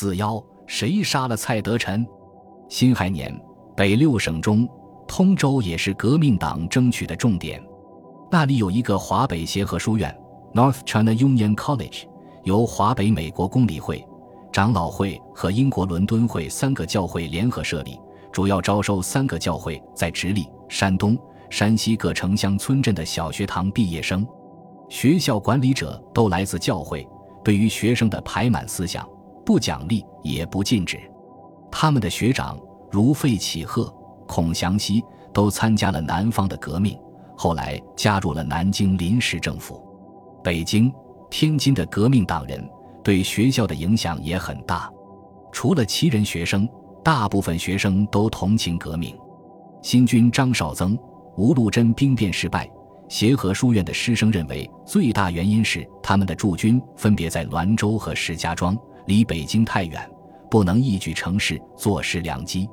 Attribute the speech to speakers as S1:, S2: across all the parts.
S1: 四幺，谁杀了蔡德臣？辛亥年，北六省中，通州也是革命党争取的重点。那里有一个华北协和书院 （North China Union College），由华北美国公理会、长老会和英国伦敦会三个教会联合设立，主要招收三个教会在直隶、山东、山西各城乡村镇的小学堂毕业生。学校管理者都来自教会，对于学生的排满思想，不奖励也不禁止。他们的学长如费启鹤、孔祥熙都参加了南方的革命。后来加入了南京临时政府，北京、天津的革命党人对学校的影响也很大。除了旗人学生，大部分学生都同情革命。新军张绍曾、吴禄贞兵变失败，协和书院的师生认为最大原因是他们的驻军分别在滦州和石家庄，离北京太远，不能一举成事，坐失良机。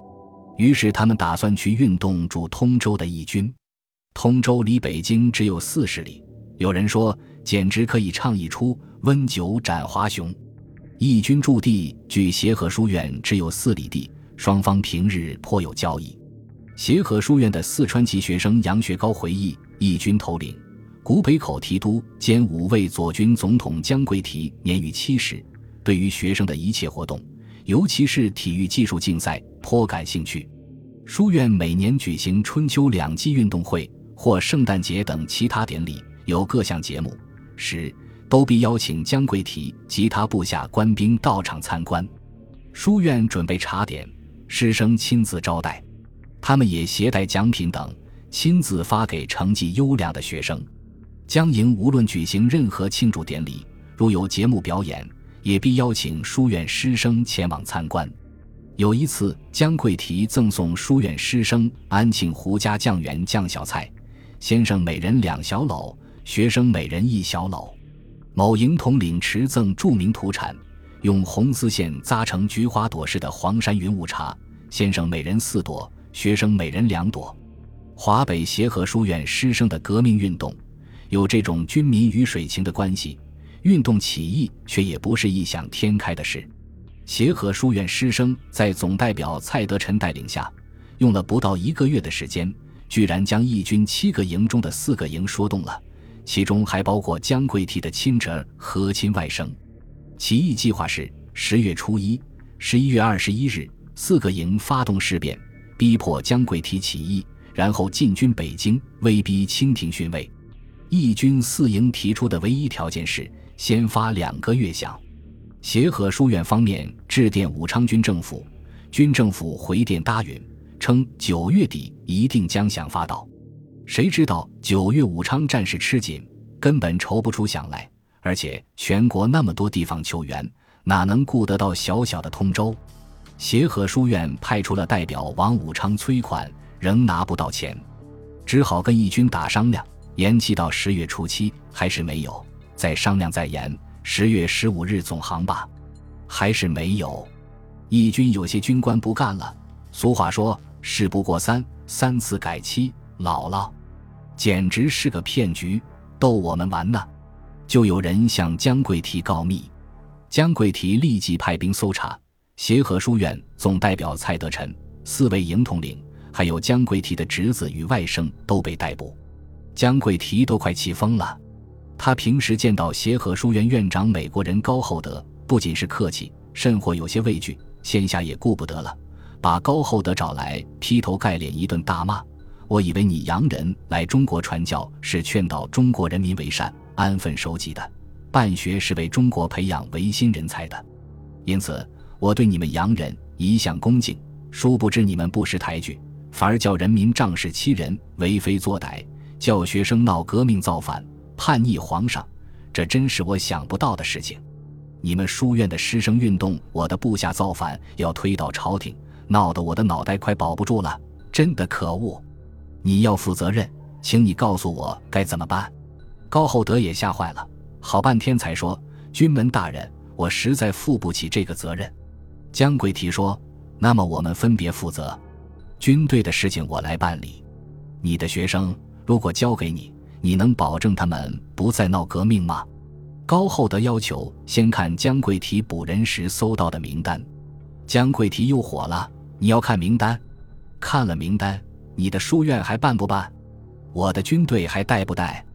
S1: 于是他们打算去运动驻通州的义军。通州离北京只有四十里，有人说简直可以倡议出温酒斩华雄。义军驻地距协和书院只有四里地，双方平日颇有交易。协和书院的四川籍学生杨学高回忆，义军头领、古北口提督兼五位左军总统姜桂提年逾七十，对于学生的一切活动，尤其是体育技术竞赛颇感兴趣。书院每年举行春秋两季运动会。或圣诞节等其他典礼有各项节目时，都必邀请姜桂提及他部下官兵到场参观。书院准备茶点，师生亲自招待，他们也携带奖品等，亲自发给成绩优良的学生。江营无论举行任何庆祝典礼，如有节目表演，也必邀请书院师生前往参观。有一次，姜桂提赠送书院师生安庆胡家酱园酱小菜。先生每人两小篓，学生每人一小篓。某营统领持赠著名土产，用红丝线扎成菊花朵似的黄山云雾茶，先生每人四朵，学生每人两朵。华北协和书院师生的革命运动，有这种军民鱼水情的关系，运动起义却也不是异想天开的事。协和书院师生在总代表蔡德臣带领下，用了不到一个月的时间。居然将义军七个营中的四个营说动了，其中还包括姜桂提的亲侄和亲外甥。起义计划是十月初一、十一月二十一日，四个营发动事变，逼迫姜桂提起义，然后进军北京，威逼清廷逊位。义军四营提出的唯一条件是先发两个月饷。协和书院方面致电武昌军政府，军政府回电答允。称九月底一定将饷发到，谁知道九月武昌战事吃紧，根本筹不出饷来，而且全国那么多地方求援，哪能顾得到小小的通州？协和书院派出了代表往武昌催款，仍拿不到钱，只好跟义军打商量，延期到十月初七，还是没有，再商量再延，十月十五日总行吧，还是没有。义军有些军官不干了，俗话说。事不过三，三次改期，姥姥，简直是个骗局，逗我们玩呢。就有人向姜桂提告密，姜桂提立即派兵搜查。协和书院总代表蔡德臣、四位营统领，还有姜桂提的侄子与外甥都被逮捕。姜桂提都快气疯了。他平时见到协和书院院长美国人高厚德，不仅是客气，甚或有些畏惧，现下也顾不得了。把高厚德找来，劈头盖脸一顿大骂。我以为你洋人来中国传教是劝导中国人民为善、安分守己的，办学是为中国培养维新人才的，因此我对你们洋人一向恭敬。殊不知你们不识抬举，反而叫人民仗势欺人、为非作歹，叫学生闹革命造反、叛逆皇上，这真是我想不到的事情。你们书院的师生运动，我的部下造反，要推倒朝廷。闹得我的脑袋快保不住了，真的可恶！你要负责任，请你告诉我该怎么办。高厚德也吓坏了，好半天才说：“军门大人，我实在负不起这个责任。”姜桂提说：“那么我们分别负责，军队的事情我来办理。你的学生如果交给你，你能保证他们不再闹革命吗？”高厚德要求先看姜桂提捕人时搜到的名单。姜桂提又火了：“你要看名单？看了名单，你的书院还办不办？我的军队还带不带？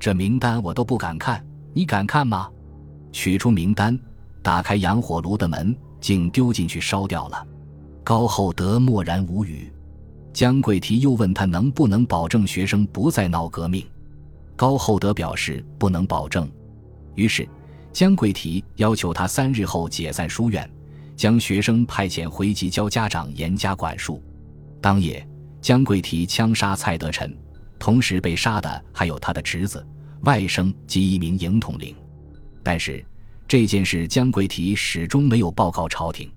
S1: 这名单我都不敢看，你敢看吗？”取出名单，打开洋火炉的门，竟丢进去烧掉了。高厚德默然无语。姜桂提又问他能不能保证学生不再闹革命。高厚德表示不能保证。于是，姜桂提要求他三日后解散书院，将学生派遣回籍交家长严加管束。当夜，姜桂提枪杀蔡德臣，同时被杀的还有他的侄子、外甥及一名营统领。但是，这件事姜桂提始终没有报告朝廷。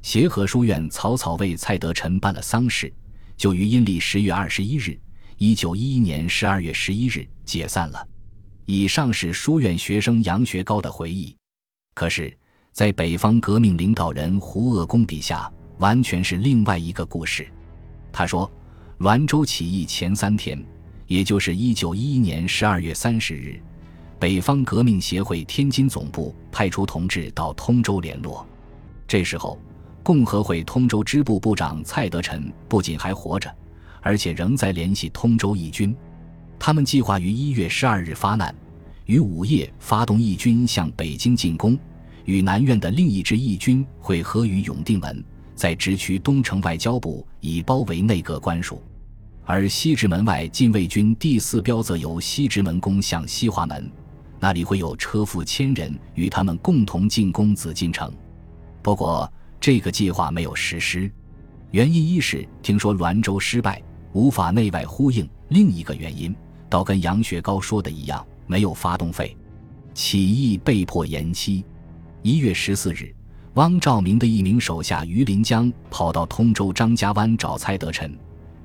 S1: 协和书院草草为蔡德臣办了丧事，就于阴历十月二十一日（一九一一年十二月十一日）解散了。以上是书院学生杨学高的回忆，可是，在北方革命领导人胡鄂公笔下，完全是另外一个故事。他说，滦州起义前三天，也就是一九一一年十二月三十日，北方革命协会天津总部派出同志到通州联络。这时候，共和会通州支部部长蔡德臣不仅还活着，而且仍在联系通州义军。他们计划于一月十二日发难，于午夜发动义军向北京进攻，与南苑的另一支义军会合于永定门，在直区东城外交部以包围内阁官署。而西直门外禁卫军第四标则由西直门攻向西华门，那里会有车夫千人与他们共同进攻紫禁城。不过这个计划没有实施，原因一是听说滦州失败，无法内外呼应；另一个原因。倒跟杨学高说的一样，没有发动费，起义被迫延期。一月十四日，汪兆铭的一名手下于林江跑到通州张家湾找蔡德臣，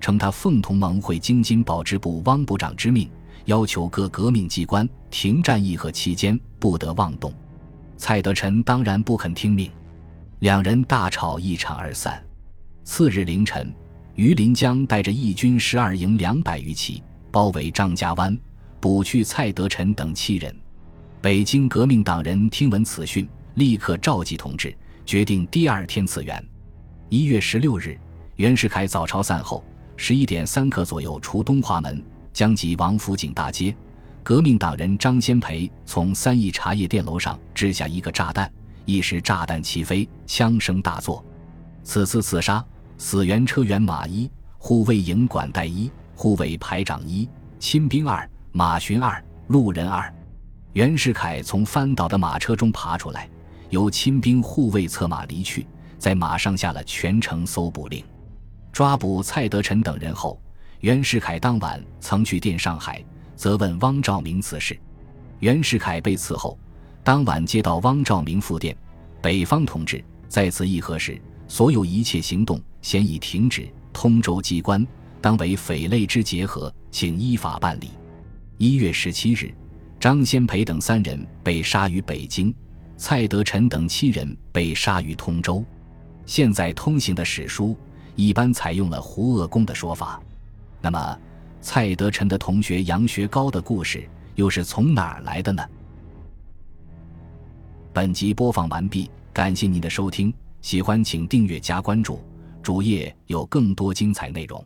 S1: 称他奉同盟会京津保支部汪部长之命，要求各革命机关停战议和期间不得妄动。蔡德臣当然不肯听命，两人大吵一场而散。次日凌晨，于林江带着义军十二营两百余骑。包围张家湾，捕去蔡德臣等七人。北京革命党人听闻此讯，立刻召集同志，决定第二天赐援。一月十六日，袁世凯早朝散后，十一点三刻左右出东华门，将及王府井大街。革命党人张先培从三义茶叶店楼上掷下一个炸弹，一时炸弹齐飞，枪声大作。此次刺杀，死员车员马一，护卫营管带一。护卫排长一，亲兵二，马巡二，路人二。袁世凯从翻倒的马车中爬出来，由亲兵护卫策马离去，在马上下了全城搜捕令。抓捕蔡德臣等人后，袁世凯当晚曾去电上海，责问汪兆铭此事。袁世凯被刺后，当晚接到汪兆铭复电：北方同志在此议和时，所有一切行动先已停止，通州机关。当为匪类之结合，请依法办理。一月十七日，张先培等三人被杀于北京，蔡德臣等七人被杀于通州。现在通行的史书一般采用了胡鄂公的说法。那么，蔡德臣的同学杨学高的故事又是从哪儿来的呢？本集播放完毕，感谢您的收听，喜欢请订阅加关注，主页有更多精彩内容。